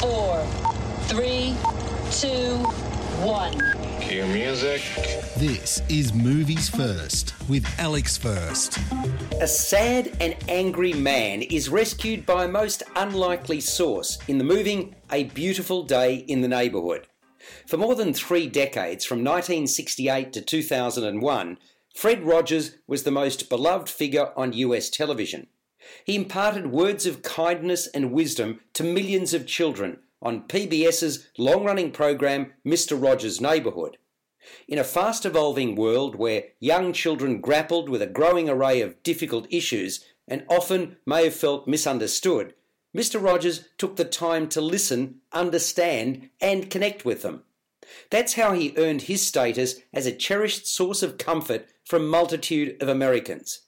four, three, two, one. Cue music. This is Movies First with Alex First. A sad and angry man is rescued by a most unlikely source in the moving A Beautiful Day in the Neighbourhood. For more than three decades, from 1968 to 2001, Fred Rogers was the most beloved figure on US television. He imparted words of kindness and wisdom to millions of children on PBS's long running program Mr. Rogers' Neighbourhood. In a fast evolving world where young children grappled with a growing array of difficult issues and often may have felt misunderstood, Mr. Rogers took the time to listen, understand, and connect with them. That's how he earned his status as a cherished source of comfort for a multitude of Americans.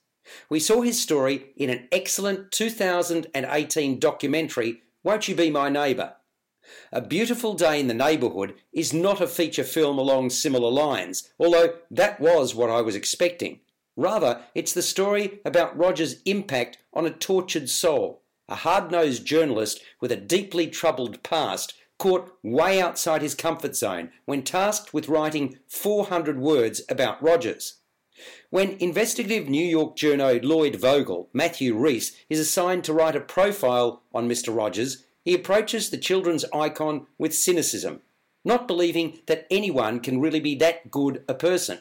We saw his story in an excellent 2018 documentary, Won't You Be My Neighbour? A Beautiful Day in the Neighbourhood is not a feature film along similar lines, although that was what I was expecting. Rather, it's the story about Rogers' impact on a tortured soul, a hard nosed journalist with a deeply troubled past caught way outside his comfort zone when tasked with writing 400 words about Rogers. When investigative New York journo Lloyd Vogel, Matthew Rhys, is assigned to write a profile on Mr. Rogers, he approaches the children's icon with cynicism, not believing that anyone can really be that good a person.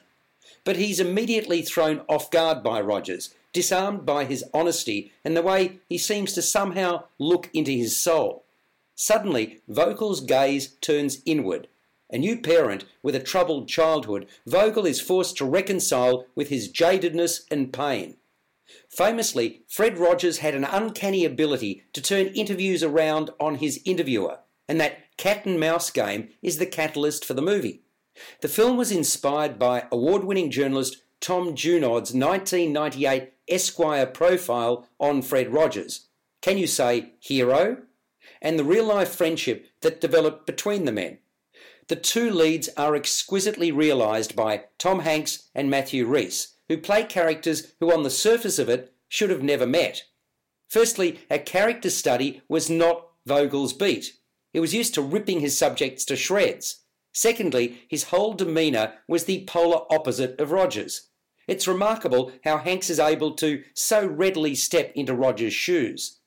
But he's immediately thrown off guard by Rogers, disarmed by his honesty and the way he seems to somehow look into his soul. Suddenly, Vogel's gaze turns inward, a new parent with a troubled childhood, Vogel is forced to reconcile with his jadedness and pain. Famously, Fred Rogers had an uncanny ability to turn interviews around on his interviewer, and that cat and mouse game is the catalyst for the movie. The film was inspired by award winning journalist Tom Junod's 1998 Esquire profile on Fred Rogers. Can you say hero? And the real life friendship that developed between the men. The two leads are exquisitely realised by Tom Hanks and Matthew Rhys, who play characters who, on the surface of it, should have never met. Firstly, a character study was not Vogel's beat. He was used to ripping his subjects to shreds. Secondly, his whole demeanour was the polar opposite of Rogers. It's remarkable how Hanks is able to so readily step into Rogers' shoes.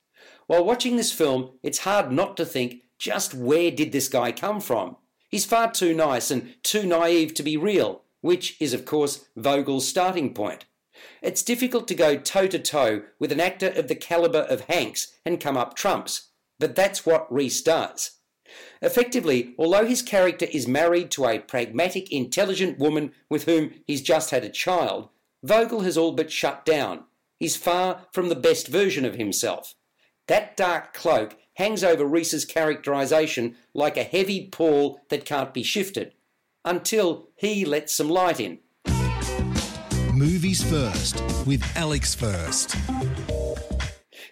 While watching this film, it's hard not to think just where did this guy come from? He's far too nice and too naive to be real, which is, of course, Vogel's starting point. It's difficult to go toe to toe with an actor of the calibre of Hanks and come up trumps, but that's what Rhys does. Effectively, although his character is married to a pragmatic, intelligent woman with whom he's just had a child, Vogel has all but shut down. He's far from the best version of himself. That dark cloak hangs over Rhys's characterization like a heavy pall that can't be shifted, until he lets some light in. Movies First with Alex First.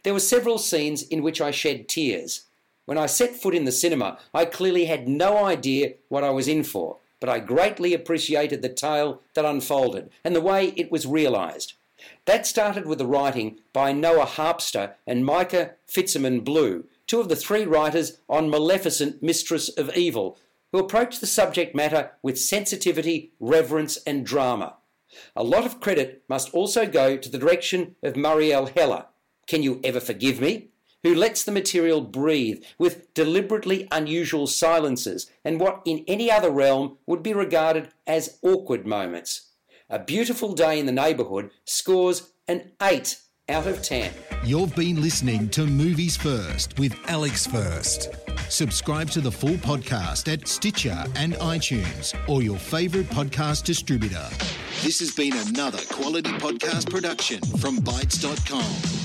There were several scenes in which I shed tears. When I set foot in the cinema, I clearly had no idea what I was in for, but I greatly appreciated the tale that unfolded and the way it was realised. That started with the writing by Noah Harpster and Micah Fitzerman-Blue, two of the three writers on Maleficent, Mistress of Evil, who approach the subject matter with sensitivity, reverence, and drama. A lot of credit must also go to the direction of Marielle Heller. Can you ever forgive me? Who lets the material breathe with deliberately unusual silences and what in any other realm would be regarded as awkward moments. A Beautiful Day in the Neighbourhood scores an 8 out of 10. You've been listening to Movies First with Alex First. Subscribe to the full podcast at Stitcher and iTunes or your favourite podcast distributor. This has been another quality podcast production from Bytes.com.